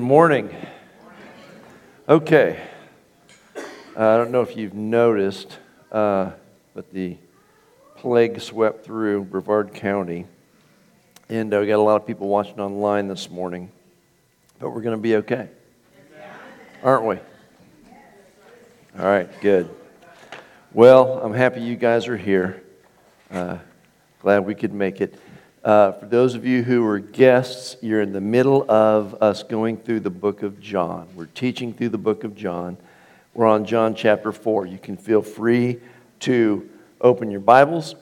morning. Okay. Uh, I don't know if you've noticed, uh, but the plague swept through Brevard County. And uh, we got a lot of people watching online this morning. But we're going to be okay. Aren't we? All right, good. Well, I'm happy you guys are here. Uh, glad we could make it. Uh, for those of you who are guests, you're in the middle of us going through the book of John. We're teaching through the book of John. We're on John chapter 4. You can feel free to open your Bibles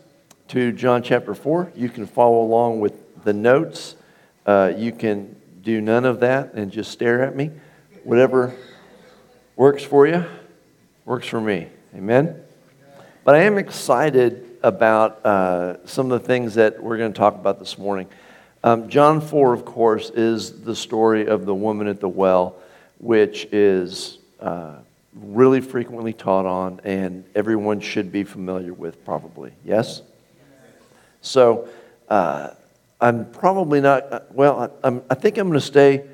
to John chapter 4. You can follow along with the notes. Uh, you can do none of that and just stare at me. Whatever works for you, works for me. Amen? But I am excited about uh, some of the things that we're going to talk about this morning. Um, John 4, of course, is the story of the woman at the well, which is uh, really frequently taught on and everyone should be familiar with, probably. Yes? So uh, I'm probably not, uh, well, I, I think I'm going to stay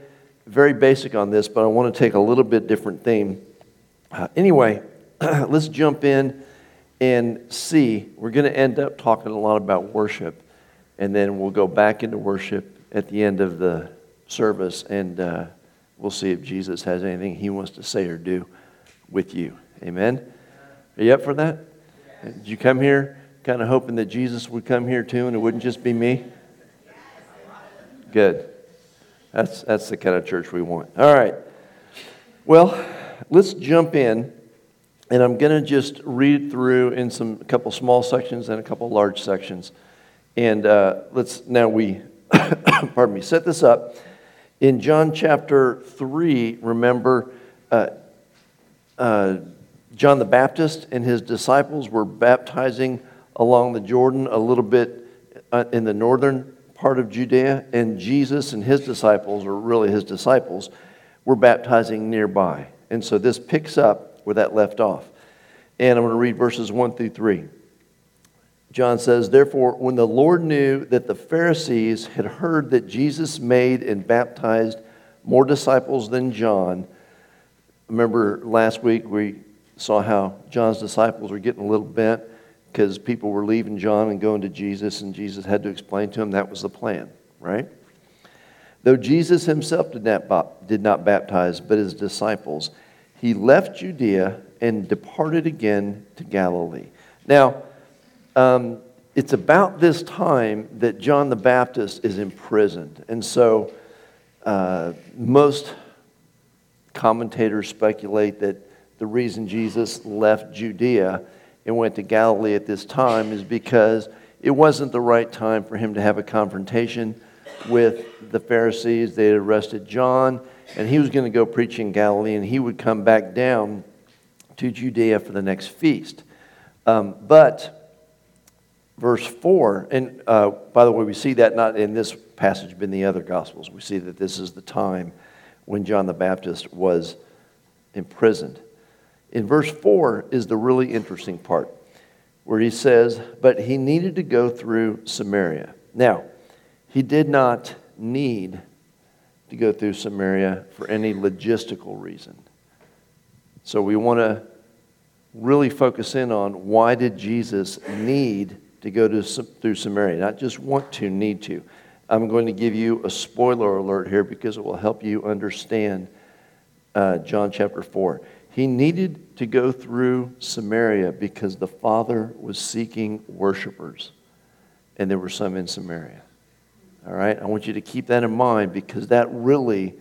very basic on this, but I want to take a little bit different theme. Uh, anyway, let's jump in and see, we're going to end up talking a lot about worship, and then we'll go back into worship at the end of the service, and uh, we'll see if Jesus has anything he wants to say or do with you. Amen? Are you up for that? Did you come here kind of hoping that Jesus would come here too and it wouldn't just be me? Good. That's, that's the kind of church we want. All right. Well, let's jump in and I'm going to just read through in some a couple small sections and a couple large sections. And uh, let's now we, pardon me, set this up. In John chapter 3, remember, uh, uh, John the Baptist and his disciples were baptizing along the Jordan a little bit uh, in the northern part of Judea, and Jesus and his disciples, or really his disciples, were baptizing nearby. And so this picks up where that left off. And I'm going to read verses 1 through 3. John says, Therefore, when the Lord knew that the Pharisees had heard that Jesus made and baptized more disciples than John, remember last week we saw how John's disciples were getting a little bent because people were leaving John and going to Jesus, and Jesus had to explain to them that was the plan, right? Though Jesus himself did not, did not baptize, but his disciples, he left Judea and departed again to Galilee. Now, um, it's about this time that John the Baptist is imprisoned. And so uh, most commentators speculate that the reason Jesus left Judea and went to Galilee at this time is because it wasn't the right time for him to have a confrontation with the Pharisees. They had arrested John and he was going to go preach in Galilee, and he would come back down to Judea for the next feast. Um, but verse 4, and uh, by the way, we see that not in this passage, but in the other Gospels. We see that this is the time when John the Baptist was imprisoned. In verse 4 is the really interesting part where he says, But he needed to go through Samaria. Now, he did not need to go through Samaria for any logistical reason. So we want to really focus in on why did Jesus need to go to, through Samaria? Not just want to, need to. I'm going to give you a spoiler alert here because it will help you understand uh, John chapter 4. He needed to go through Samaria because the Father was seeking worshipers, and there were some in Samaria. All right? I want you to keep that in mind because that really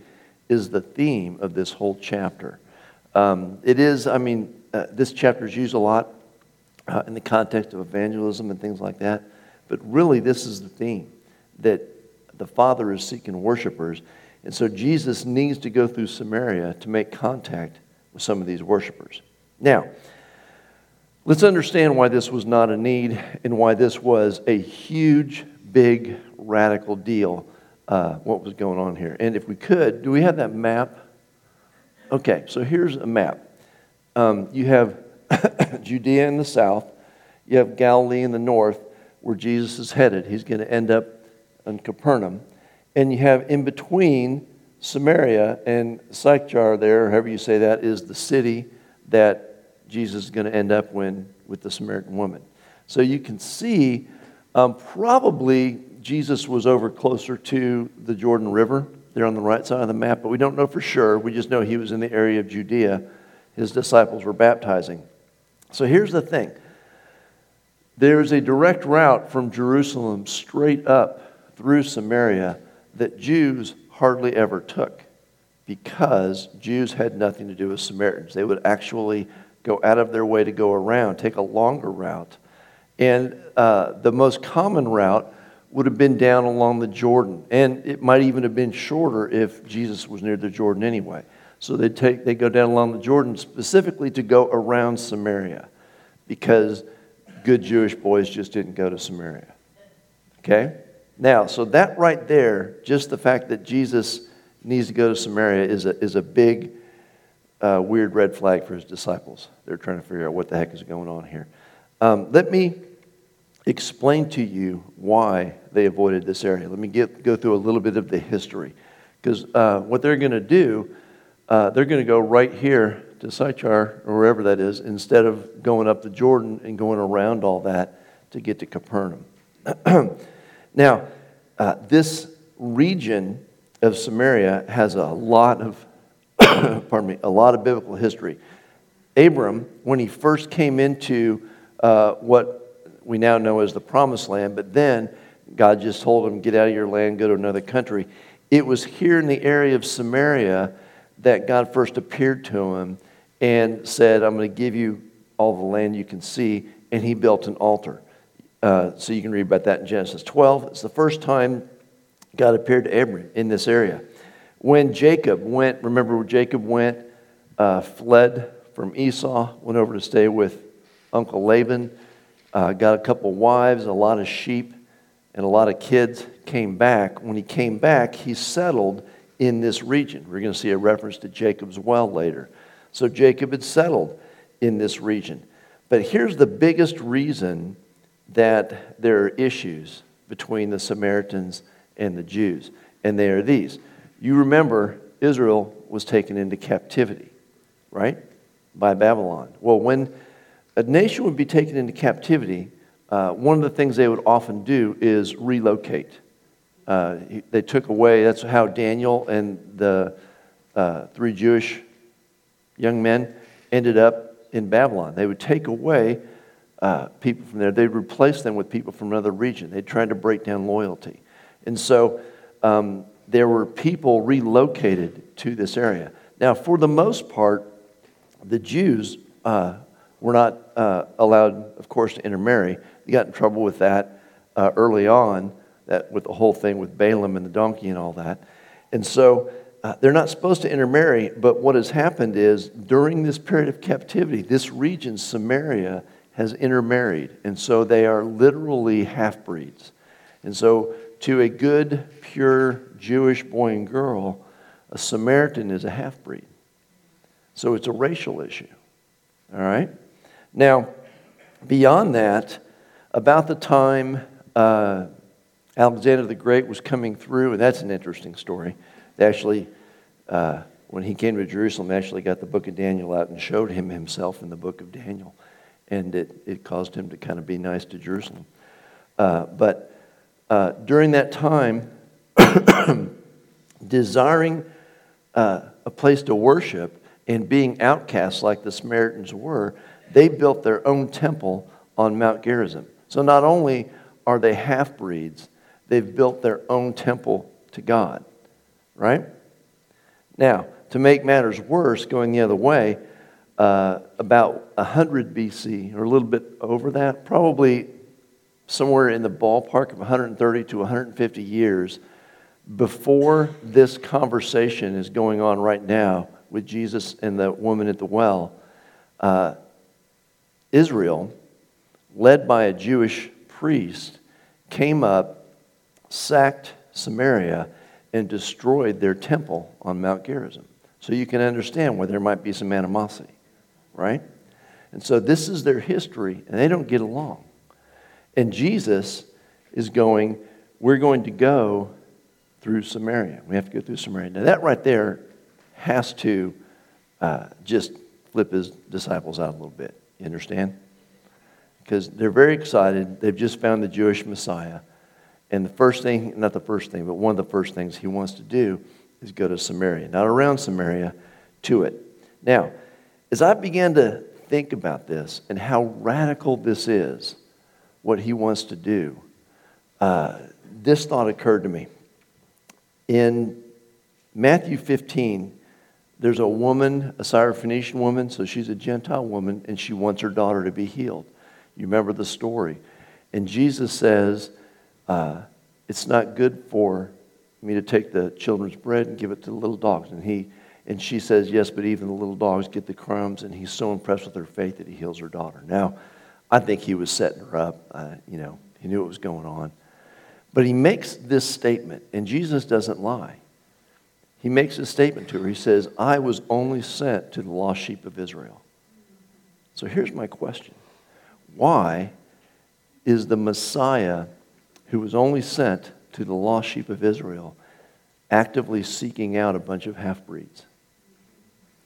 is the theme of this whole chapter. Um, it is, I mean, uh, this chapter is used a lot uh, in the context of evangelism and things like that, but really this is the theme that the Father is seeking worshipers. And so Jesus needs to go through Samaria to make contact with some of these worshipers. Now, let's understand why this was not a need and why this was a huge, big radical deal uh, what was going on here. And if we could, do we have that map? Okay, so here's a map. Um, you have Judea in the south, you have Galilee in the north, where Jesus is headed. He's going to end up in Capernaum. And you have in between Samaria and Sychar, there, however you say that, is the city that Jesus is going to end up when, with the Samaritan woman. So you can see um, probably Jesus was over closer to the Jordan River, there on the right side of the map, but we don't know for sure. We just know he was in the area of Judea. His disciples were baptizing. So here's the thing there is a direct route from Jerusalem straight up through Samaria that Jews hardly ever took because Jews had nothing to do with Samaritans. They would actually go out of their way to go around, take a longer route. And uh, the most common route would have been down along the Jordan. And it might even have been shorter if Jesus was near the Jordan anyway. So they take they go down along the Jordan specifically to go around Samaria because good Jewish boys just didn't go to Samaria. Okay? Now, so that right there, just the fact that Jesus needs to go to Samaria is a, is a big, uh, weird red flag for his disciples. They're trying to figure out what the heck is going on here. Um, let me explain to you why they avoided this area. Let me get, go through a little bit of the history. Because uh, what they're going to do, uh, they're going to go right here to Sychar, or wherever that is, instead of going up the Jordan and going around all that to get to Capernaum. now, uh, this region of Samaria has a lot of, pardon me, a lot of biblical history. Abram, when he first came into uh, what we now know as the promised land, but then God just told him, Get out of your land, go to another country. It was here in the area of Samaria that God first appeared to him and said, I'm going to give you all the land you can see. And he built an altar. Uh, so you can read about that in Genesis 12. It's the first time God appeared to Abram in this area. When Jacob went, remember where Jacob went, uh, fled from Esau, went over to stay with Uncle Laban uh, got a couple wives, a lot of sheep, and a lot of kids, came back. When he came back, he settled in this region. We're going to see a reference to Jacob's well later. So Jacob had settled in this region. But here's the biggest reason that there are issues between the Samaritans and the Jews, and they are these. You remember Israel was taken into captivity, right? By Babylon. Well, when a nation would be taken into captivity, uh, one of the things they would often do is relocate. Uh, they took away, that's how Daniel and the uh, three Jewish young men ended up in Babylon. They would take away uh, people from there, they'd replace them with people from another region. They tried to break down loyalty. And so um, there were people relocated to this area. Now, for the most part, the Jews uh, were not uh, allowed, of course, to intermarry. They got in trouble with that uh, early on, that with the whole thing with Balaam and the donkey and all that. And so uh, they're not supposed to intermarry, but what has happened is during this period of captivity, this region, Samaria, has intermarried. And so they are literally half breeds. And so to a good, pure Jewish boy and girl, a Samaritan is a half breed. So it's a racial issue. All right? Now, beyond that, about the time uh, Alexander the Great was coming through, and that's an interesting story. They actually, uh, when he came to Jerusalem, actually got the book of Daniel out and showed him himself in the book of Daniel. And it, it caused him to kind of be nice to Jerusalem. Uh, but uh, during that time, desiring uh, a place to worship and being outcasts like the Samaritans were, they built their own temple on Mount Gerizim. So not only are they half breeds, they've built their own temple to God, right? Now, to make matters worse, going the other way, uh, about 100 BC, or a little bit over that, probably somewhere in the ballpark of 130 to 150 years before this conversation is going on right now with Jesus and the woman at the well, uh, Israel, led by a Jewish priest, came up, sacked Samaria, and destroyed their temple on Mount Gerizim. So you can understand why there might be some animosity, right? And so this is their history, and they don't get along. And Jesus is going, we're going to go through Samaria. We have to go through Samaria. Now, that right there has to uh, just flip his disciples out a little bit. You understand? Because they're very excited. They've just found the Jewish Messiah. And the first thing, not the first thing, but one of the first things he wants to do is go to Samaria. Not around Samaria, to it. Now, as I began to think about this and how radical this is, what he wants to do, uh, this thought occurred to me. In Matthew 15, there's a woman, a Syrophoenician woman, so she's a Gentile woman, and she wants her daughter to be healed. You remember the story. And Jesus says, uh, It's not good for me to take the children's bread and give it to the little dogs. And, he, and she says, Yes, but even the little dogs get the crumbs. And he's so impressed with her faith that he heals her daughter. Now, I think he was setting her up. Uh, you know, he knew what was going on. But he makes this statement, and Jesus doesn't lie he makes a statement to her. He says, I was only sent to the lost sheep of Israel. So here's my question Why is the Messiah, who was only sent to the lost sheep of Israel, actively seeking out a bunch of half breeds?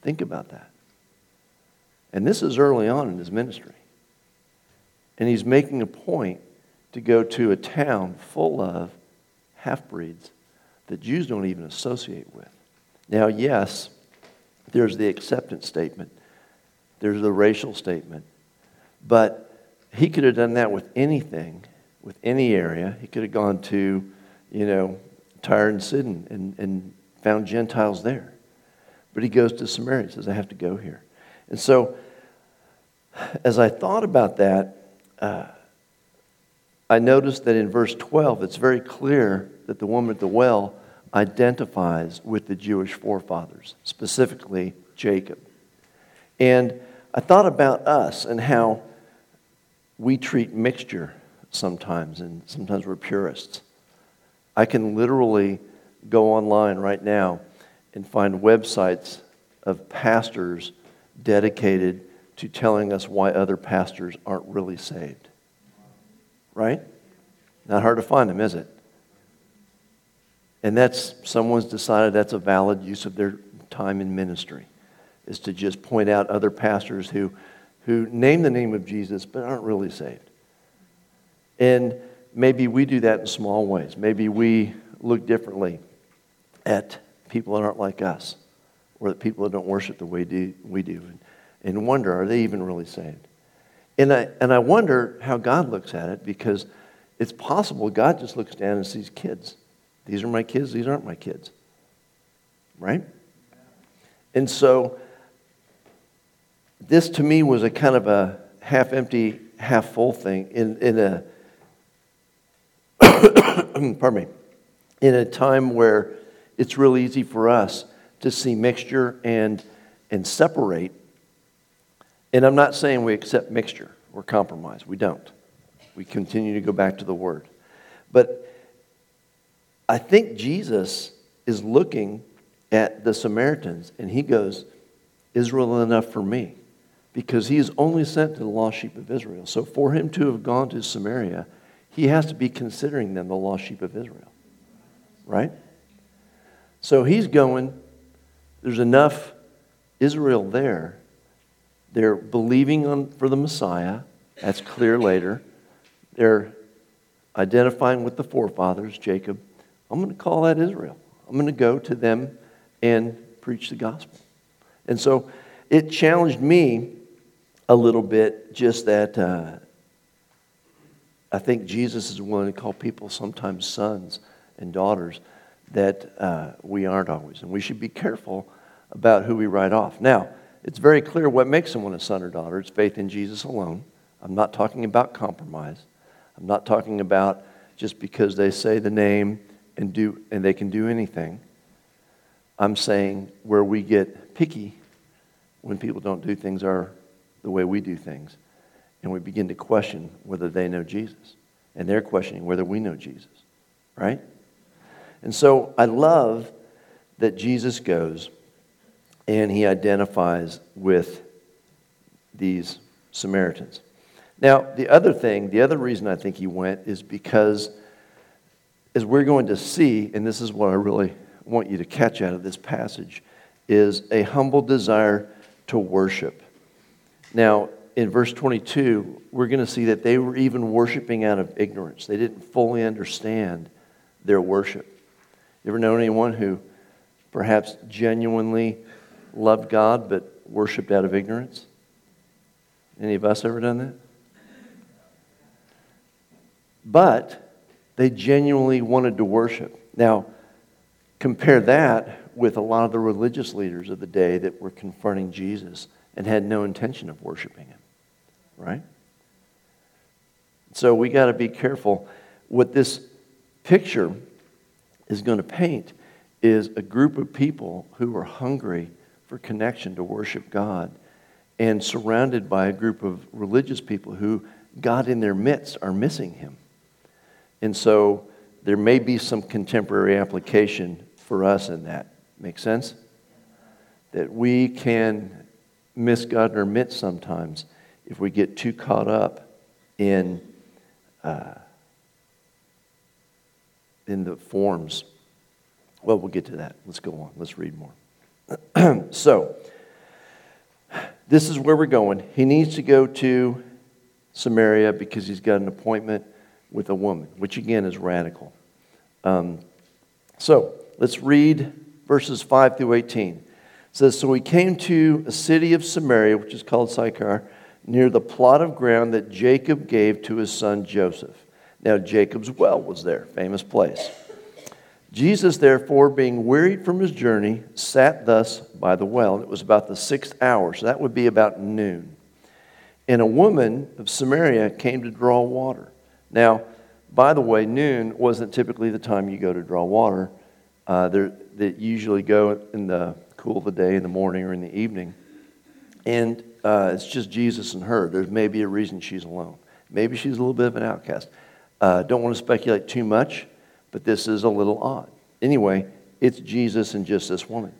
Think about that. And this is early on in his ministry. And he's making a point to go to a town full of half breeds that Jews don't even associate with. Now, yes, there's the acceptance statement, there's the racial statement, but he could have done that with anything, with any area. He could have gone to, you know, Tyre and Sidon and, and found Gentiles there. But he goes to Samaria and says, I have to go here. And so, as I thought about that, uh, I noticed that in verse 12, it's very clear that the woman at the well identifies with the Jewish forefathers, specifically Jacob. And I thought about us and how we treat mixture sometimes, and sometimes we're purists. I can literally go online right now and find websites of pastors dedicated to telling us why other pastors aren't really saved. Right? Not hard to find them, is it? And that's someone's decided that's a valid use of their time in ministry, is to just point out other pastors who, who name the name of Jesus but aren't really saved. And maybe we do that in small ways. Maybe we look differently at people that aren't like us, or the people that don't worship the way do, we do, and, and wonder, are they even really saved? And I, and I wonder how God looks at it because it's possible God just looks down and sees kids these are my kids, these aren't my kids. Right? And so, this to me was a kind of a half empty, half full thing in, in a, pardon me, in a time where it's real easy for us to see mixture and, and separate. And I'm not saying we accept mixture or compromise, we don't. We continue to go back to the Word. But I think Jesus is looking at the Samaritans and he goes, Israel enough for me. Because he is only sent to the lost sheep of Israel. So for him to have gone to Samaria, he has to be considering them the lost sheep of Israel. Right? So he's going, there's enough Israel there. They're believing on, for the Messiah. That's clear later. They're identifying with the forefathers, Jacob. I'm going to call that Israel. I'm going to go to them and preach the gospel. And so it challenged me a little bit just that uh, I think Jesus is willing to call people sometimes sons and daughters that uh, we aren't always. And we should be careful about who we write off. Now, it's very clear what makes someone a son or daughter. It's faith in Jesus alone. I'm not talking about compromise. I'm not talking about just because they say the name and do and they can do anything. I'm saying where we get picky when people don't do things are the way we do things. And we begin to question whether they know Jesus. And they're questioning whether we know Jesus. Right? And so I love that Jesus goes and he identifies with these Samaritans. Now, the other thing, the other reason I think he went is because as we're going to see, and this is what I really want you to catch out of this passage, is a humble desire to worship. Now, in verse 22, we're going to see that they were even worshiping out of ignorance. They didn't fully understand their worship. You ever know anyone who perhaps genuinely loved God but worshiped out of ignorance? Any of us ever done that? But they genuinely wanted to worship. Now, compare that with a lot of the religious leaders of the day that were confronting Jesus and had no intention of worshiping him, right? So we got to be careful. What this picture is going to paint is a group of people who are hungry for connection to worship God and surrounded by a group of religious people who, God in their midst, are missing him. And so there may be some contemporary application for us in that. Make sense? That we can miss God in our midst sometimes if we get too caught up in, uh, in the forms. Well, we'll get to that. Let's go on. Let's read more. so, this is where we're going. He needs to go to Samaria because he's got an appointment with a woman, which again is radical. Um, so let's read verses 5 through 18. It says, So we came to a city of Samaria, which is called Sychar, near the plot of ground that Jacob gave to his son Joseph. Now, Jacob's well was there, famous place. Jesus, therefore, being wearied from his journey, sat thus by the well. It was about the sixth hour, so that would be about noon. And a woman of Samaria came to draw water. Now, by the way, noon wasn't typically the time you go to draw water. Uh, they usually go in the cool of the day, in the morning, or in the evening. And uh, it's just Jesus and her. There's maybe a reason she's alone. Maybe she's a little bit of an outcast. Uh, don't want to speculate too much, but this is a little odd. Anyway, it's Jesus and just this woman.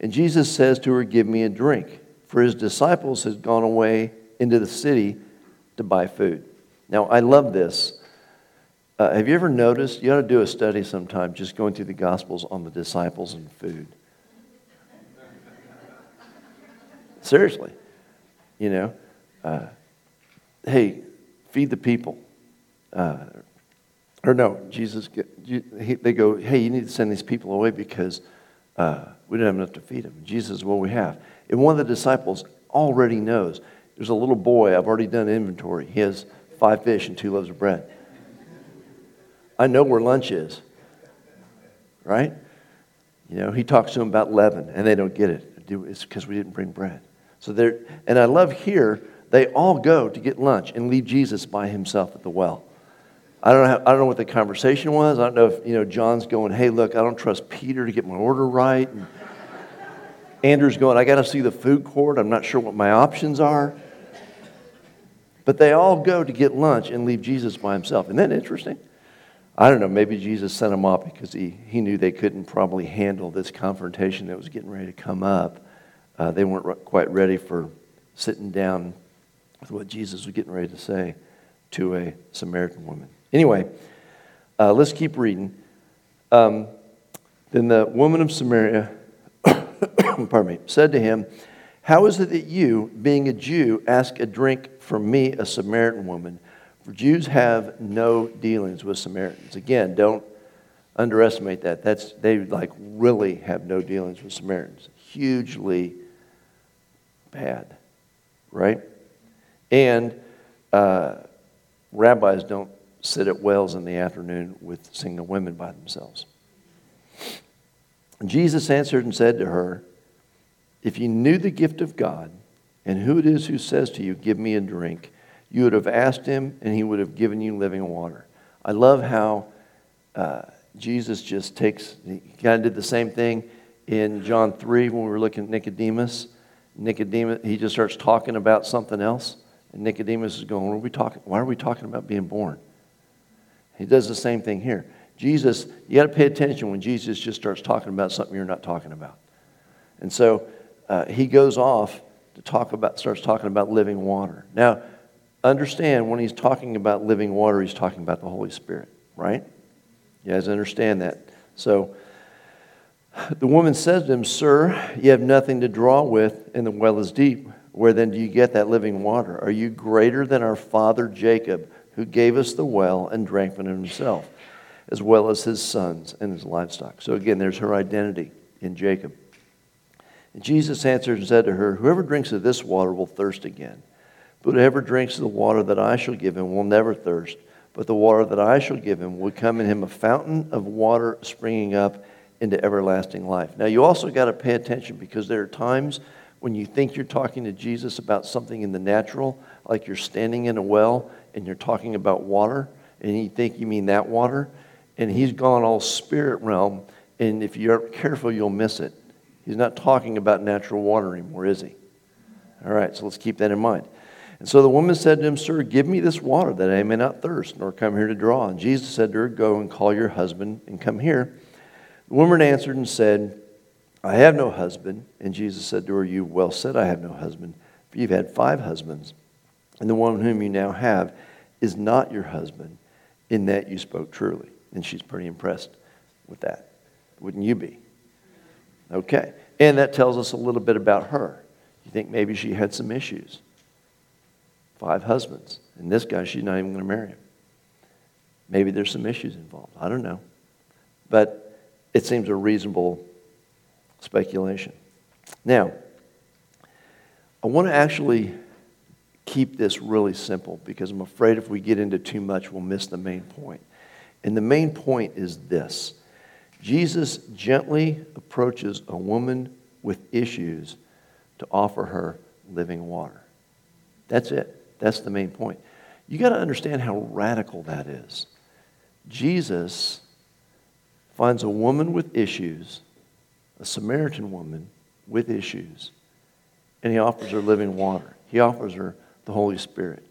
And Jesus says to her, Give me a drink. For his disciples had gone away into the city to buy food. Now, I love this. Uh, have you ever noticed? You ought to do a study sometime just going through the Gospels on the disciples and food. Seriously. You know, uh, hey, feed the people. Uh, or no, Jesus, they go, hey, you need to send these people away because uh, we don't have enough to feed them. Jesus, well, we have. And one of the disciples already knows. There's a little boy, I've already done inventory. He has five fish and two loaves of bread. I know where lunch is, right? You know, he talks to them about leaven, and they don't get it. It's because we didn't bring bread. So there, and I love here, they all go to get lunch and leave Jesus by himself at the well. I don't, know, I don't know what the conversation was. I don't know if, you know, John's going, hey, look, I don't trust Peter to get my order right. And Andrew's going, I got to see the food court. I'm not sure what my options are. But they all go to get lunch and leave Jesus by himself. Isn't that interesting? I don't know, maybe Jesus sent them off because he, he knew they couldn't probably handle this confrontation that was getting ready to come up. Uh, they weren't quite ready for sitting down with what Jesus was getting ready to say to a Samaritan woman. Anyway, uh, let's keep reading. Um, then the woman of Samaria, pardon me, said to him, How is it that you, being a Jew, ask a drink from me, a Samaritan woman. For Jews have no dealings with Samaritans. Again, don't underestimate that. That's they like really have no dealings with Samaritans. Hugely bad, right? And uh, rabbis don't sit at wells in the afternoon with single women by themselves. Jesus answered and said to her, If you knew the gift of God and who it is who says to you, Give me a drink, you would have asked him, and he would have given you living water. I love how uh, Jesus just takes, he kind of did the same thing in John 3 when we were looking at Nicodemus. Nicodemus, he just starts talking about something else. And Nicodemus is going, what are we talking, why are we talking about being born? He does the same thing here. Jesus, you got to pay attention when Jesus just starts talking about something you're not talking about. And so uh, he goes off to talk about, starts talking about living water. Now, understand when he's talking about living water, he's talking about the Holy Spirit, right? You guys understand that? So the woman says to him, Sir, you have nothing to draw with, and the well is deep. Where then do you get that living water? Are you greater than our father Jacob, who gave us the well and drank from it himself, as well as his sons and his livestock? So again, there's her identity in Jacob. And Jesus answered and said to her, Whoever drinks of this water will thirst again. But whoever drinks of the water that I shall give him will never thirst. But the water that I shall give him will come in him a fountain of water springing up into everlasting life. Now, you also got to pay attention because there are times when you think you're talking to Jesus about something in the natural, like you're standing in a well and you're talking about water, and you think you mean that water, and he's gone all spirit realm, and if you're careful, you'll miss it. He's not talking about natural water anymore, is he? All right, so let's keep that in mind. And so the woman said to him, Sir, give me this water that I may not thirst, nor come here to draw. And Jesus said to her, Go and call your husband and come here. The woman answered and said, I have no husband. And Jesus said to her, You well said, I have no husband, for you've had five husbands, and the one whom you now have is not your husband, in that you spoke truly. And she's pretty impressed with that. Wouldn't you be? Okay. And that tells us a little bit about her. You think maybe she had some issues five husbands. And this guy, she's not even going to marry him. Maybe there's some issues involved. I don't know. But it seems a reasonable speculation. Now, I want to actually keep this really simple because I'm afraid if we get into too much, we'll miss the main point. And the main point is this Jesus gently approaches a woman with issues to offer her living water. That's it. That's the main point. You got to understand how radical that is. Jesus finds a woman with issues, a Samaritan woman with issues, and he offers her living water. He offers her the Holy Spirit.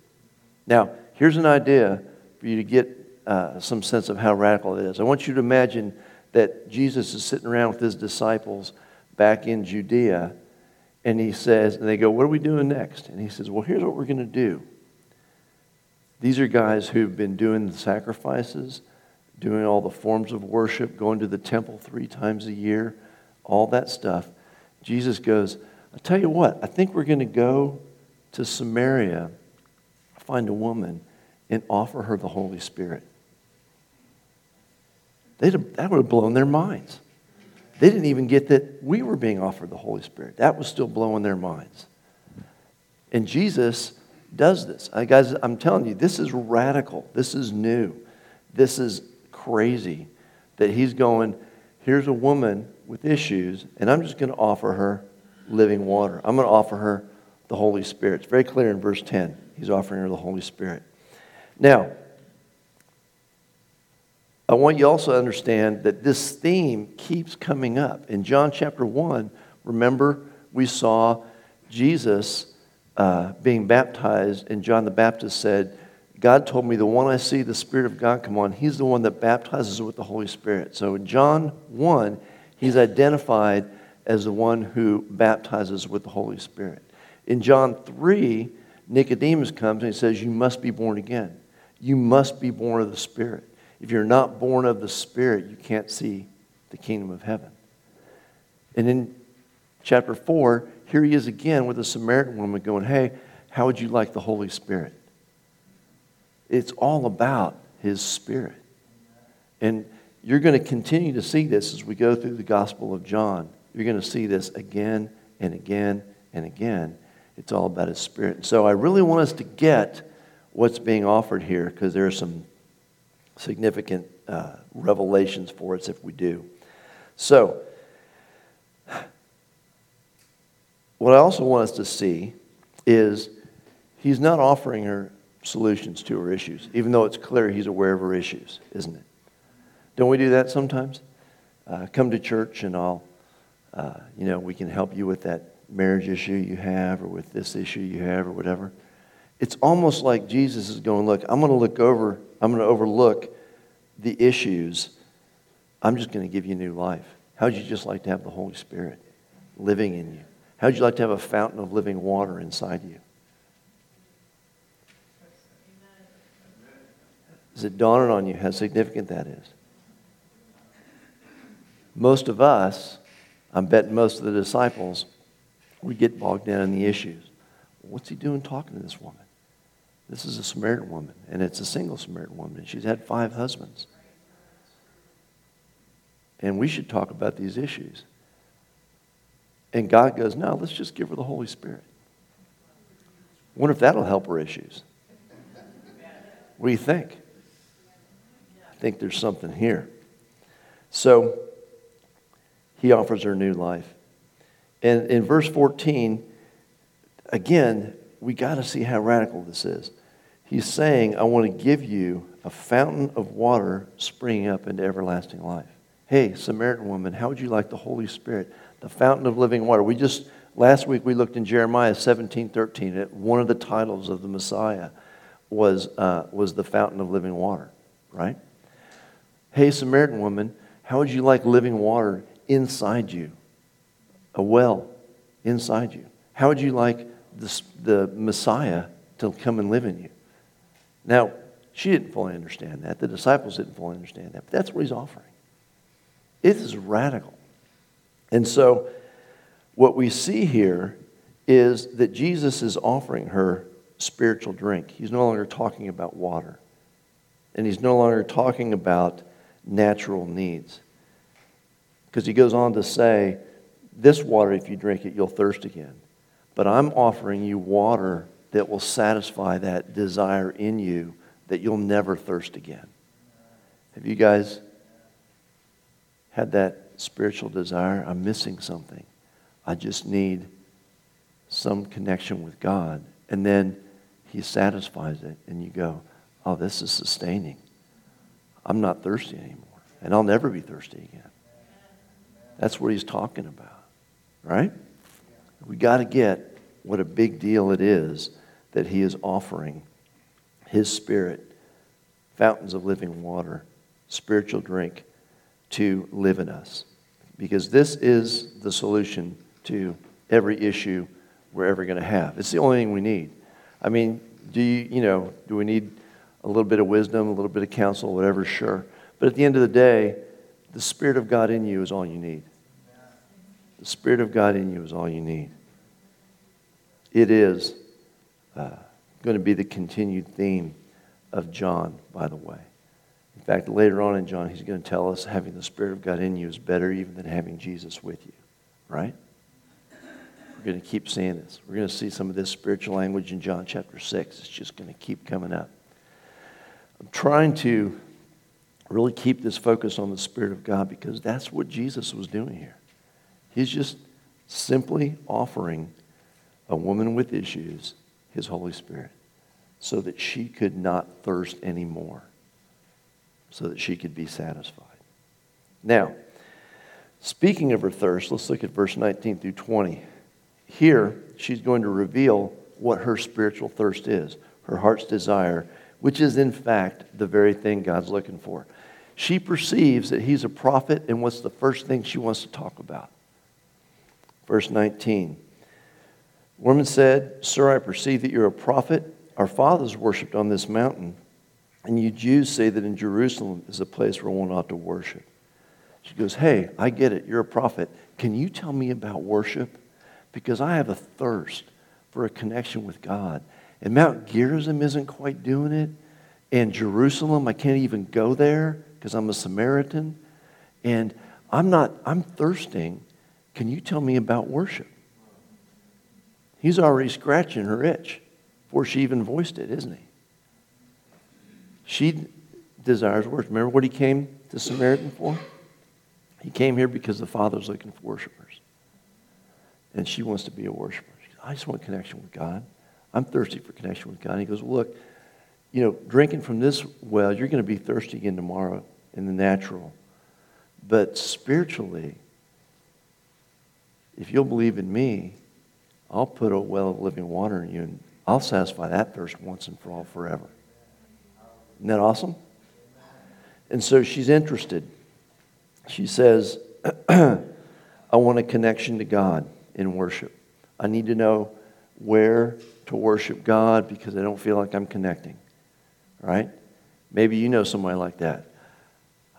Now, here's an idea for you to get uh, some sense of how radical it is. I want you to imagine that Jesus is sitting around with his disciples back in Judea and he says, and they go, What are we doing next? And he says, Well, here's what we're going to do. These are guys who've been doing the sacrifices, doing all the forms of worship, going to the temple three times a year, all that stuff. Jesus goes, I'll tell you what, I think we're going to go to Samaria, find a woman, and offer her the Holy Spirit. They'd that would have blown their minds. They didn't even get that we were being offered the Holy Spirit. That was still blowing their minds. And Jesus does this. I, guys, I'm telling you, this is radical. This is new. This is crazy that he's going, here's a woman with issues, and I'm just going to offer her living water. I'm going to offer her the Holy Spirit. It's very clear in verse 10. He's offering her the Holy Spirit. Now, I want you also to understand that this theme keeps coming up. In John chapter 1, remember we saw Jesus uh, being baptized, and John the Baptist said, God told me the one I see the Spirit of God come on, he's the one that baptizes with the Holy Spirit. So in John 1, he's identified as the one who baptizes with the Holy Spirit. In John 3, Nicodemus comes and he says, You must be born again. You must be born of the Spirit. If you're not born of the Spirit, you can't see the kingdom of heaven. And in chapter 4, here he is again with a Samaritan woman going, Hey, how would you like the Holy Spirit? It's all about his Spirit. And you're going to continue to see this as we go through the Gospel of John. You're going to see this again and again and again. It's all about his Spirit. So I really want us to get what's being offered here because there are some significant uh, revelations for us if we do. So, what I also want us to see is he's not offering her solutions to her issues, even though it's clear he's aware of her issues, isn't it? Don't we do that sometimes? Uh, come to church and I'll, uh, you know, we can help you with that marriage issue you have or with this issue you have or whatever. It's almost like Jesus is going, look, I'm going to look over I'm going to overlook the issues. I'm just going to give you new life. How would you just like to have the Holy Spirit living in you? How would you like to have a fountain of living water inside you? Is it dawning on you how significant that is? Most of us, I'm betting most of the disciples, we get bogged down in the issues. What's he doing talking to this woman? This is a Samaritan woman, and it's a single Samaritan woman, she's had five husbands. And we should talk about these issues. And God goes, no, let's just give her the Holy Spirit. Wonder if that'll help her issues. What do you think? I think there's something here. So he offers her new life. And in verse 14, again, we got to see how radical this is. He's saying, I want to give you a fountain of water springing up into everlasting life. Hey, Samaritan woman, how would you like the Holy Spirit, the fountain of living water? We just, last week, we looked in Jeremiah 17 13. At one of the titles of the Messiah was, uh, was the fountain of living water, right? Hey, Samaritan woman, how would you like living water inside you? A well inside you. How would you like the, the Messiah to come and live in you? Now, she didn't fully understand that. The disciples didn't fully understand that. But that's what he's offering. It is radical. And so, what we see here is that Jesus is offering her spiritual drink. He's no longer talking about water, and he's no longer talking about natural needs. Because he goes on to say, This water, if you drink it, you'll thirst again. But I'm offering you water that will satisfy that desire in you that you'll never thirst again. Have you guys had that spiritual desire? I'm missing something. I just need some connection with God. And then He satisfies it, and you go, Oh, this is sustaining. I'm not thirsty anymore, and I'll never be thirsty again. That's what He's talking about, right? We got to get what a big deal it is that He is offering His Spirit, fountains of living water, spiritual drink to live in us. Because this is the solution to every issue we're ever going to have. It's the only thing we need. I mean, do you, you know, do we need a little bit of wisdom, a little bit of counsel, whatever? Sure. But at the end of the day, the Spirit of God in you is all you need. The Spirit of God in you is all you need. It is uh, going to be the continued theme of John, by the way. In fact, later on in John, he's going to tell us having the Spirit of God in you is better even than having Jesus with you, right? We're going to keep seeing this. We're going to see some of this spiritual language in John chapter 6. It's just going to keep coming up. I'm trying to really keep this focus on the Spirit of God because that's what Jesus was doing here. He's just simply offering a woman with issues his Holy Spirit so that she could not thirst anymore so that she could be satisfied. Now, speaking of her thirst, let's look at verse 19 through 20. Here, she's going to reveal what her spiritual thirst is, her heart's desire, which is in fact the very thing God's looking for. She perceives that he's a prophet, and what's the first thing she wants to talk about? Verse 19. Woman said, Sir, I perceive that you're a prophet. Our fathers worshipped on this mountain and you Jews say that in Jerusalem is a place where one ought to worship. She goes, Hey, I get it. You're a prophet. Can you tell me about worship? Because I have a thirst for a connection with God. And Mount Gerizim isn't quite doing it. And Jerusalem, I can't even go there because I'm a Samaritan. And I'm not, I'm thirsting. Can you tell me about worship? He's already scratching her itch before she even voiced it, isn't he? She desires worship. Remember what he came to Samaritan for? He came here because the Father's looking for worshipers. And she wants to be a worshiper. Goes, I just want connection with God. I'm thirsty for connection with God. And he goes, Look, you know, drinking from this well, you're going to be thirsty again tomorrow in the natural. But spiritually, if you'll believe in me, I'll put a well of living water in you and I'll satisfy that thirst once and for all forever. Isn't that awesome? And so she's interested. She says, I want a connection to God in worship. I need to know where to worship God because I don't feel like I'm connecting. Right? Maybe you know somebody like that.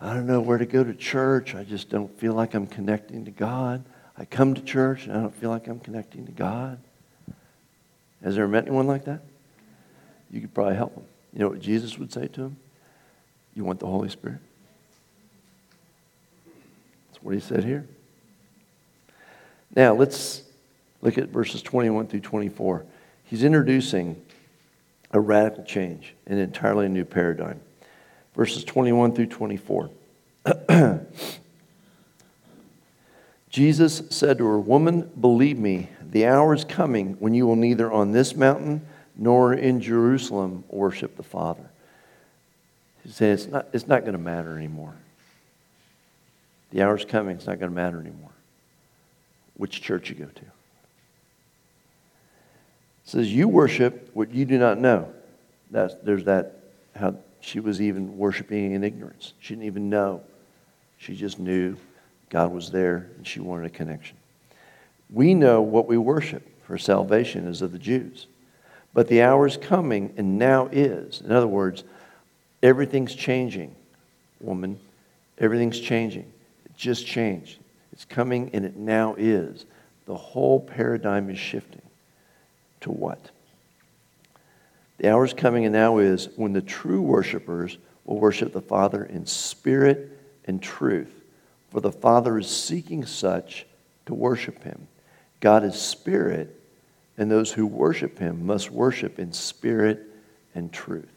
I don't know where to go to church. I just don't feel like I'm connecting to God. I come to church and I don't feel like I'm connecting to God. Has there met anyone like that? You could probably help them. You know what Jesus would say to him? You want the Holy Spirit? That's what he said here. Now, let's look at verses 21 through 24. He's introducing a radical change, an entirely new paradigm. Verses 21 through 24. Jesus said to her, Woman, believe me, the hour is coming when you will neither on this mountain nor in Jerusalem worship the Father. He said, It's not, it's not going to matter anymore. The hour is coming, it's not going to matter anymore which church you go to. It says, You worship what you do not know. That's, there's that, how she was even worshiping in ignorance. She didn't even know. She just knew God was there and she wanted a connection. We know what we worship, for salvation is of the Jews. But the hour is coming and now is. In other words, everything's changing, woman. Everything's changing. It just changed. It's coming and it now is. The whole paradigm is shifting. To what? The hour is coming and now is when the true worshipers will worship the Father in spirit and truth. For the Father is seeking such to worship him. God is spirit, and those who worship him must worship in spirit and truth.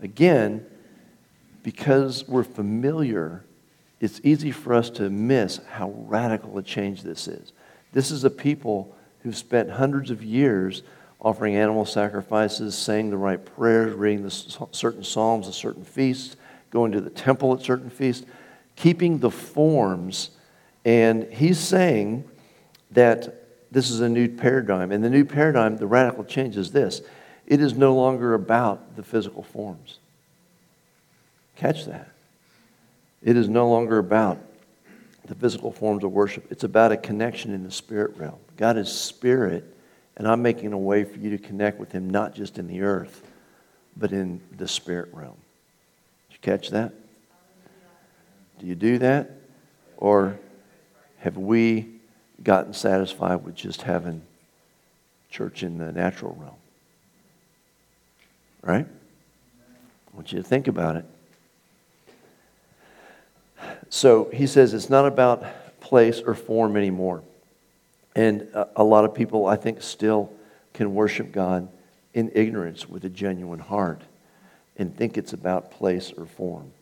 Again, because we're familiar it's easy for us to miss how radical a change this is. This is a people who've spent hundreds of years offering animal sacrifices, saying the right prayers, reading the certain psalms at certain feasts, going to the temple at certain feasts, keeping the forms. And he's saying that this is a new paradigm. And the new paradigm, the radical change is this it is no longer about the physical forms. Catch that. It is no longer about the physical forms of worship, it's about a connection in the spirit realm. God is spirit, and I'm making a way for you to connect with Him, not just in the earth, but in the spirit realm. Did you catch that? Do you do that? Or have we gotten satisfied with just having church in the natural realm? Right? I want you to think about it. So he says it's not about place or form anymore. And a, lot of people, I think, still can worship God in ignorance with a genuine heart and think it's about place or form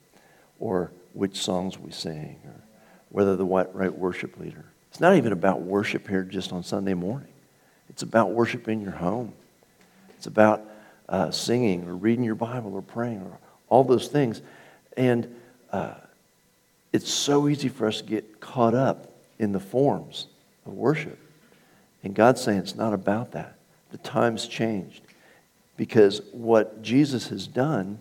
or which songs we sing or whether the white right worship leader. It's not even about worship here just on Sunday morning. It's about worship in your home. It's about uh, singing or reading your Bible or praying or all those things. And uh, it's so easy for us to get caught up in the forms of worship. And God's saying it's not about that. The time's changed. Because what Jesus has done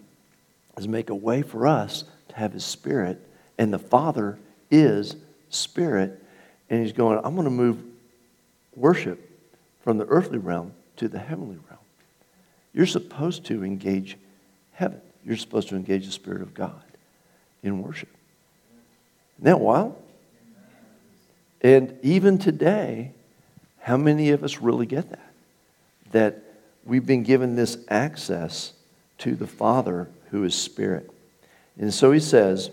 is make a way for us have His Spirit, and the Father is Spirit. And He's going, I'm going to move worship from the earthly realm to the heavenly realm. You're supposed to engage heaven, you're supposed to engage the Spirit of God in worship. Isn't that wild? And even today, how many of us really get that? That we've been given this access to the Father who is Spirit. And so he says,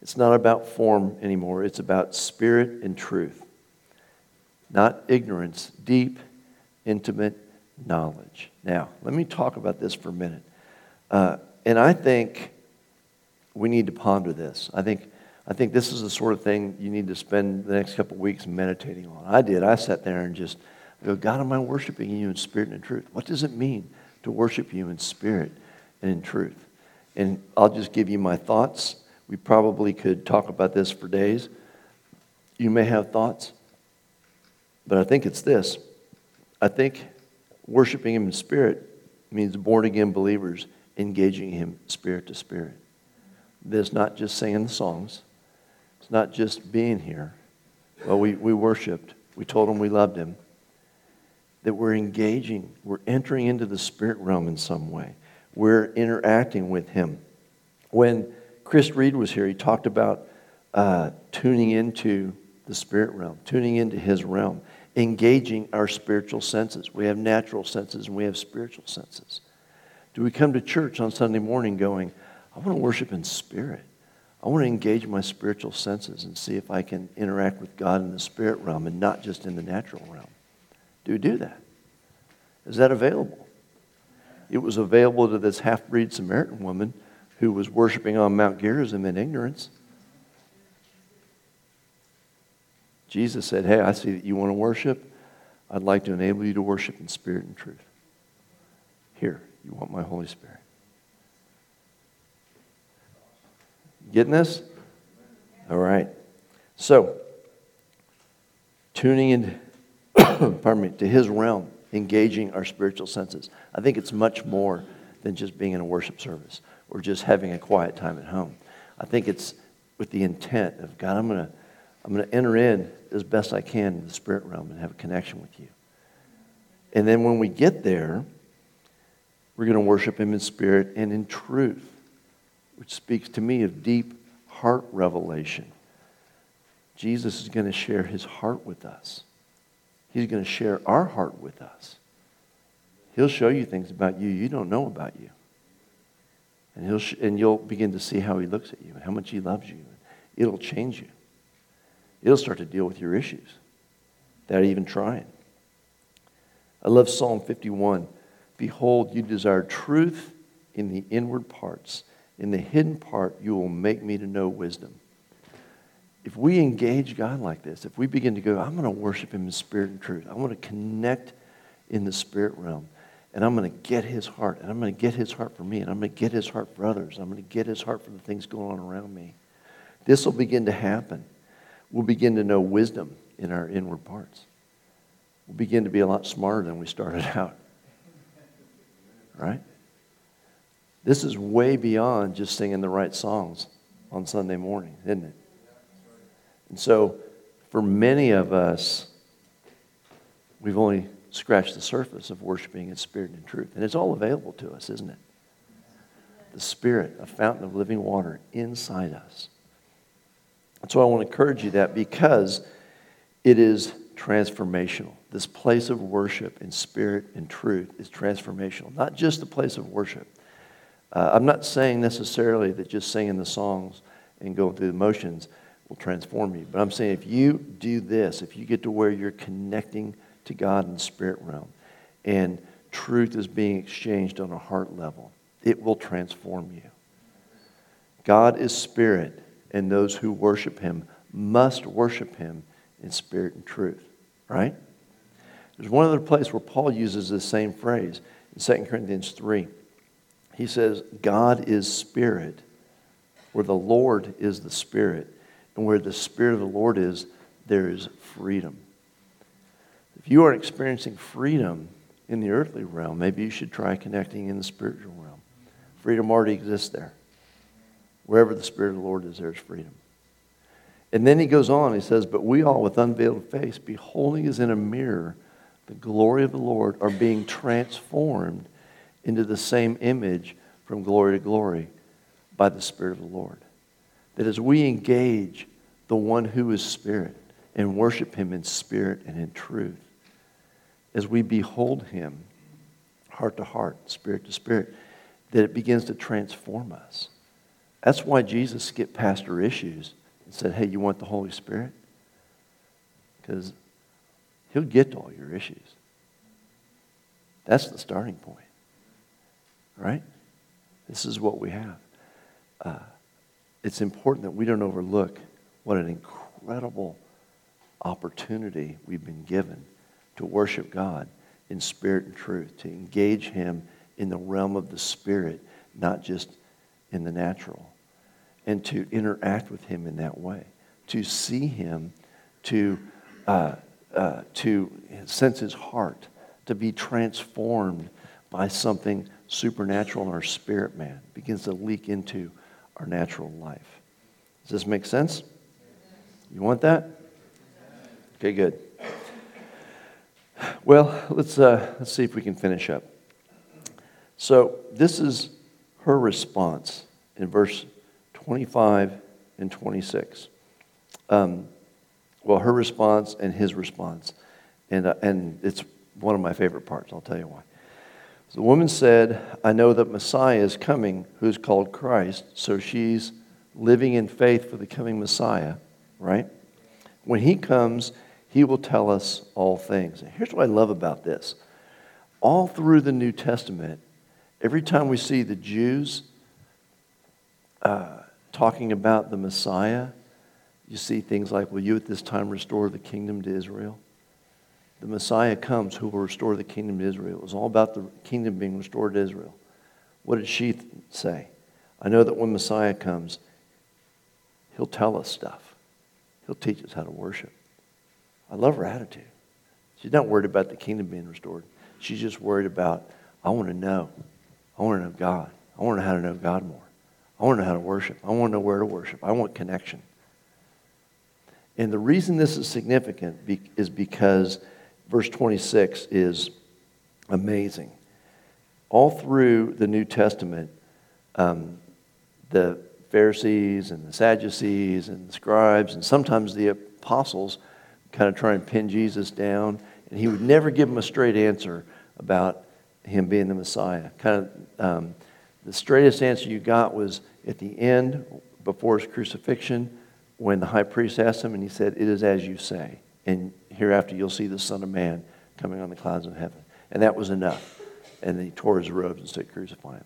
it's not about form anymore, it's about spirit and truth. Not ignorance, deep, intimate knowledge. Now, let me talk about this for a minute. Uh, and I think we need to ponder this. I think I think this is the sort of thing you need to spend the next couple weeks meditating on. I did. I sat there and just go, God, am I worshiping you in spirit and in truth? What does it mean to worship you in spirit and in truth? And I'll just give you my thoughts. We probably could talk about this for days. You may have thoughts, but I think it's this. I think worshiping Him in spirit means born again believers engaging Him spirit to spirit. There's not just singing the songs it's not just being here. Well, we, we worshiped, we told him we loved him. That we're engaging, we're entering into the spirit realm in some way. We're interacting with him. When Chris Reed was here. He talked about uh, tuning into the spirit realm, tuning into his realm, engaging our spiritual senses. We have natural senses and we have spiritual senses. Do we come to church on Sunday morning going, I want to worship in spirit? I want to engage my spiritual senses and see if I can interact with God in the spirit realm and not just in the natural realm. Do we do that? Is that available? It was available to this half breed Samaritan woman who was worshiping on Mount Gerizim in ignorance. Jesus said, Hey, I see that you want to worship. I'd like to enable you to worship in spirit and truth. Here, you want my Holy Spirit. Getting this? All right. So, tuning in, pardon me, to his realm, engaging our spiritual senses. I think it's much more than just being in a worship service or just having a quiet time at home. I think it's with the intent of God, I'm going to I'm going to enter in as best I can in the spirit realm and have a connection with you. And then when we get there, we're going to worship him in spirit and in truth which speaks to me of deep heart revelation. Jesus is going to share his heart with us. He's going to share our heart with us. He'll show you things about you you don't know about you. And, he'll sh- and you'll begin to see how he looks at you and how much he loves you. It'll change you. It'll start to deal with your issues without even trying. I love Psalm 51. Behold, you desire truth in the inward parts in the hidden part, you will make me to know wisdom. If we engage God like this, if we begin to go, I'm going to worship Him in spirit and truth, I want to connect in the spirit realm, and I'm going to get His heart, and I'm going to get His heart for me, and I'm going to get His heart for others, I'm going to get His heart for the things going on around me. This will begin to happen. We'll begin to know wisdom in our inward parts. We'll begin to be a lot smarter than we started out. Right? This is way beyond just singing the right songs on Sunday morning, isn't it? And so, for many of us, we've only scratched the surface of worshiping in spirit and truth. And it's all available to us, isn't it? The Spirit, a fountain of living water inside us. And so I want to encourage you that because it is transformational. This place of worship in spirit and truth is transformational. Not just the place of worship, uh, I'm not saying necessarily that just singing the songs and going through the motions will transform you, but I'm saying if you do this, if you get to where you're connecting to God in the spirit realm and truth is being exchanged on a heart level, it will transform you. God is spirit, and those who worship him must worship him in spirit and truth, right? There's one other place where Paul uses this same phrase in 2 Corinthians 3 he says, God is spirit, where the Lord is the spirit, and where the spirit of the Lord is, there is freedom. If you are experiencing freedom in the earthly realm, maybe you should try connecting in the spiritual realm. Freedom already exists there. Wherever the Spirit of the Lord is, there's freedom. And then he goes on, he says, But we all, with unveiled face, beholding as in a mirror the glory of the Lord, are being transformed into the same image from glory to glory by the Spirit of the Lord. That as we engage the one who is Spirit and worship Him in spirit and in truth, as we behold Him heart to heart, spirit to spirit, that it begins to transform us. That's why Jesus skipped past our issues and said, Hey, you want the Holy Spirit? Because He'll get to all your issues. That's the starting point right? This is what we have. Uh, it's important that we don't overlook what an incredible opportunity we've been given to worship God in spirit and truth, to engage Him in the realm of the spirit, not just in the natural, and to interact with Him in that way, to see Him, to, uh, uh, to sense His heart, to be transformed by something supernatural in our spirit man begins to leak into our natural life. Does this make sense? You want that? Okay, good. Well, let's, uh, let's see if we can finish up. So, this is her response in verse 25 and 26. Um, well, her response and his response. And, uh, and it's one of my favorite parts. I'll tell you why. The woman said, I know that Messiah is coming, who is called Christ. So she's living in faith for the coming Messiah, right? When he comes, he will tell us all things. And here's what I love about this all through the New Testament, every time we see the Jews uh, talking about the Messiah, you see things like, Will you at this time restore the kingdom to Israel? The Messiah comes who will restore the kingdom to Israel. It was all about the kingdom being restored to Israel. What did she say? I know that when Messiah comes, he'll tell us stuff, he'll teach us how to worship. I love her attitude. She's not worried about the kingdom being restored. She's just worried about, I want to know. I want to know God. I want to know how to know God more. I want to know how to worship. I want to know where to worship. I want connection. And the reason this is significant is because verse 26 is amazing. All through the New Testament, um, the Pharisees and the Sadducees and the scribes and sometimes the apostles kind of try and pin Jesus down, and he would never give them a straight answer about him being the Messiah. Kind of um, the straightest answer you got was at the end, before his crucifixion, when the high priest asked him, and he said, It is as you say. And hereafter you'll see the Son of Man coming on the clouds of heaven. And that was enough. And then he tore his robes and said, Crucify him.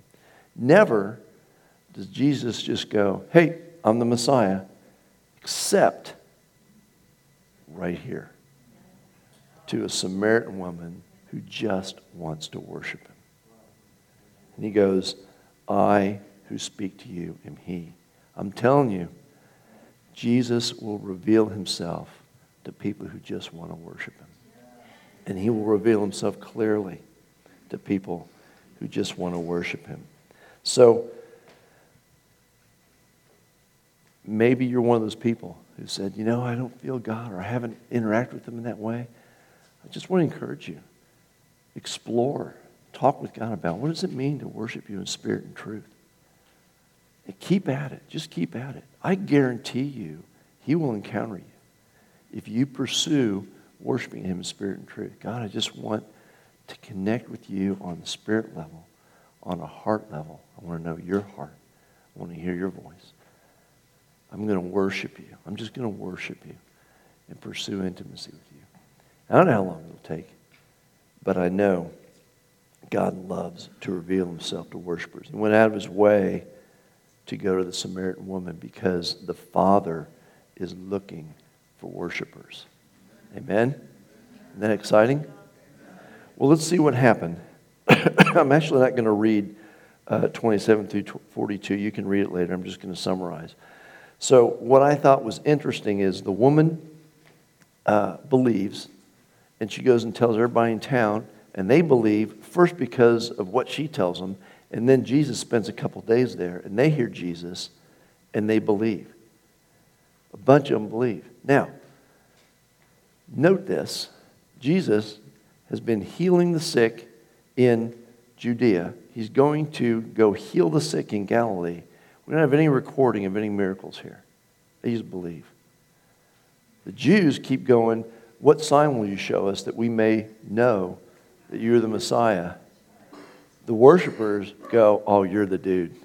Never does Jesus just go, Hey, I'm the Messiah, except right here to a Samaritan woman who just wants to worship him. And he goes, I who speak to you am he. I'm telling you, Jesus will reveal himself to people who just want to worship him. And he will reveal himself clearly to people who just want to worship him. So, maybe you're one of those people who said, You know, I don't feel God or I haven't interacted with him in that way. I just want to encourage you. Explore. Talk with God about what does it mean to worship you in spirit and truth. And keep at it. Just keep at it. I guarantee you, He will encounter you if you pursue worshiping Him in spirit and truth. God, I just want to connect with you on the spirit level, on a heart level. I want to know your heart. I want to hear your voice. I'm going to worship you. I'm just going to worship you and pursue intimacy with you. I don't know how long it'll take, but I know God loves to reveal himself to worshipers. He went out of his way to go to the Samaritan woman because the Father is looking for worshipers. Amen? Isn't that exciting? Well, let's see what happened. I'm actually not going to read uh, 27 through 42. You can read it later. I'm just going to summarize. So, what I thought was interesting is the woman uh, believes, and she goes and tells everybody in town, and they believe first because of what she tells them, and then Jesus spends a couple days there, and they hear Jesus, and they believe. A bunch of them believe. Now, note this Jesus has been healing the sick in Judea. He's going to go heal the sick in Galilee. We don't have any recording of any miracles here. They just believe. The Jews keep going, What sign will you show us that we may know that you're the Messiah? The worshipers go, Oh, you're the dude.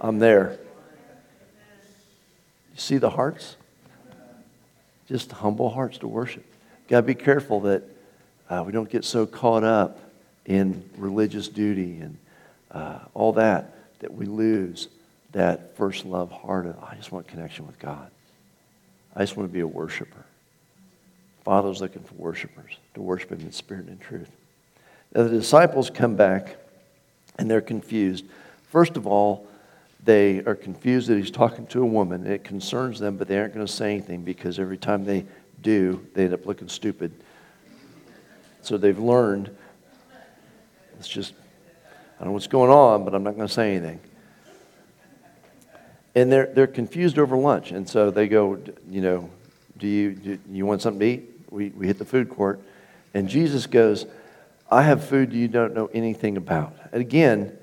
I'm there. You see the hearts? Just humble hearts to worship. Got to be careful that uh, we don't get so caught up in religious duty and uh, all that that we lose that first love heart of, I just want connection with God. I just want to be a worshiper. Father's looking for worshipers to worship Him in spirit and truth. Now, the disciples come back and they're confused. First of all, they are confused that he's talking to a woman. It concerns them, but they aren't going to say anything because every time they do, they end up looking stupid. So they've learned it's just I don't know what's going on, but I'm not going to say anything. And they're, they're confused over lunch. And so they go, you know, do you, do you want something to eat? We, we hit the food court. And Jesus goes, I have food you don't know anything about. And again,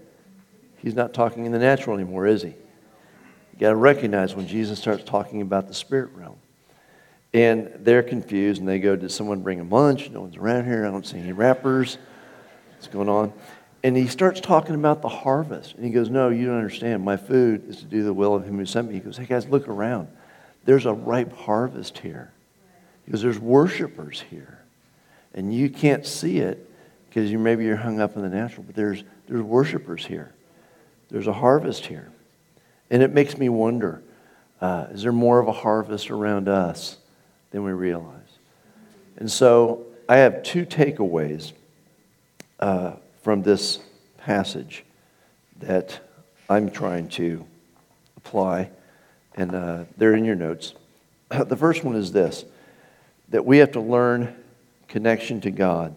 he's not talking in the natural anymore, is he? You got to recognize when Jesus starts talking about the spirit realm. And they're confused and they go, Did someone bring them lunch? No one's around here. I don't see any wrappers. What's going on? And he starts talking about the harvest. And he goes, No, you don't understand. My food is to do the will of him who sent me. He goes, Hey, guys, look around. There's a ripe harvest here. He goes, There's worshipers here. And you can't see it because you, maybe you're hung up in the natural, but there's, there's worshipers here. There's a harvest here. And it makes me wonder uh, is there more of a harvest around us than we realize? And so I have two takeaways uh, from this passage that I'm trying to apply, and uh, they're in your notes. The first one is this that we have to learn connection to God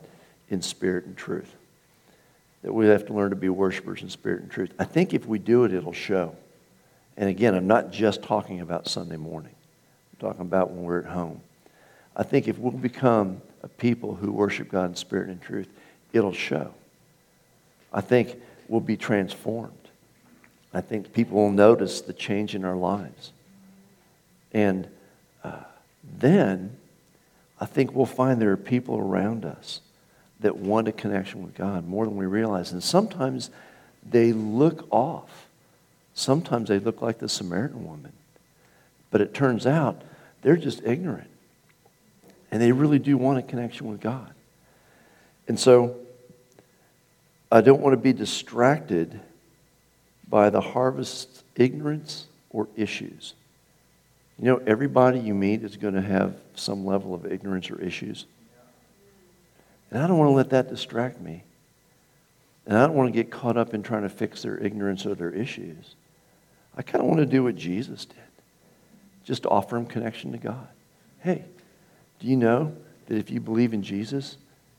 in spirit and truth. That we have to learn to be worshipers in spirit and truth. I think if we do it, it'll show. And again, I'm not just talking about Sunday morning, I'm talking about when we're at home. I think if we'll become a people who worship God in spirit and truth, it'll show. I think we'll be transformed. I think people will notice the change in our lives. And uh, then I think we'll find there are people around us that want a connection with God more than we realize. And sometimes they look off. Sometimes they look like the Samaritan woman. But it turns out they're just ignorant. And they really do want a connection with God. And so I don't want to be distracted by the harvest's ignorance or issues. You know, everybody you meet is going to have some level of ignorance or issues. And I don't want to let that distract me. And I don't want to get caught up in trying to fix their ignorance or their issues. I kind of want to do what Jesus did just offer them connection to God. Hey, do you know that if you believe in Jesus,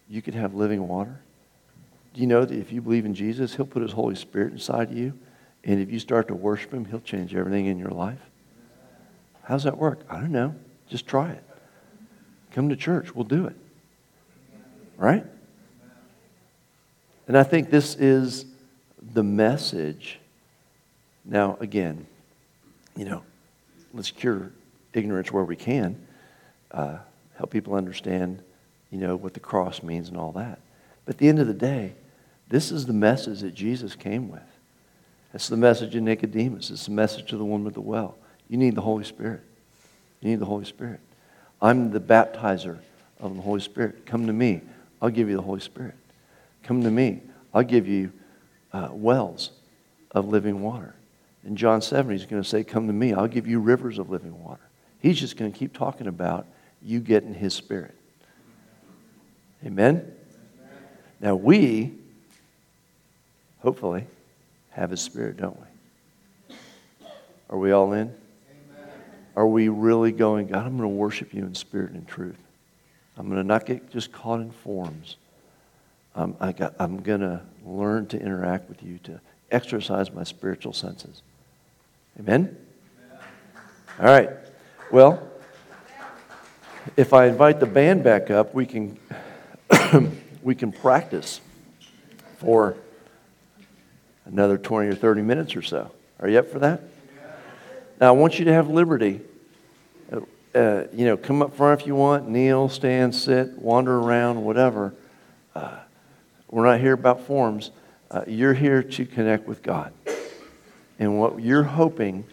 you could have living water? Do you know that if you believe in Jesus, He'll put His Holy Spirit inside you? And if you start to worship Him, He'll change everything in your life? How's that work? I don't know. Just try it. Come to church. We'll do it. Right? And I think this is the message. Now, again, you know, let's cure ignorance where we can, uh, help people understand, you know, what the cross means and all that. But at the end of the day, this is the message that Jesus came with. It's the message of Nicodemus. It's the message to the woman at the well. You need the Holy Spirit. You need the Holy Spirit. I'm the baptizer of the Holy Spirit. Come to me. I'll give you the Holy Spirit. Come to me. I'll give you uh, wells of living water. In John 7, he's going to say, Come to me. I'll give you rivers of living water. He's just going to keep talking about you getting his spirit. Amen? Now, we, hopefully, have his spirit, don't we? Are we all in? Are we really going, God, I'm going to worship you in spirit and truth? I'm going to not get just caught in forms. Um, I got, I'm going to learn to interact with you, to exercise my spiritual senses. Amen? Amen? All right. Well, if I invite the band back up, we can, we can practice for another 20 or 30 minutes or so. Are you up for that? Now, I want you to have liberty. Uh, you know, come up front if you want, kneel, stand, sit, wander around, whatever. Uh, we're not here about forms. Uh, you're here to connect with God. And what you're hoping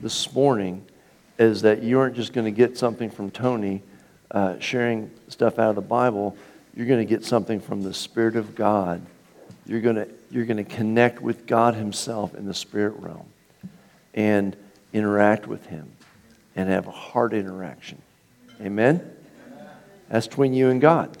this morning is that you aren't just going to get something from Tony uh, sharing stuff out of the Bible. You're going to get something from the Spirit of God. You're going to, you're going to connect with God Himself in the spirit realm. And interact with Him and have a heart interaction. Amen? That's between you and God.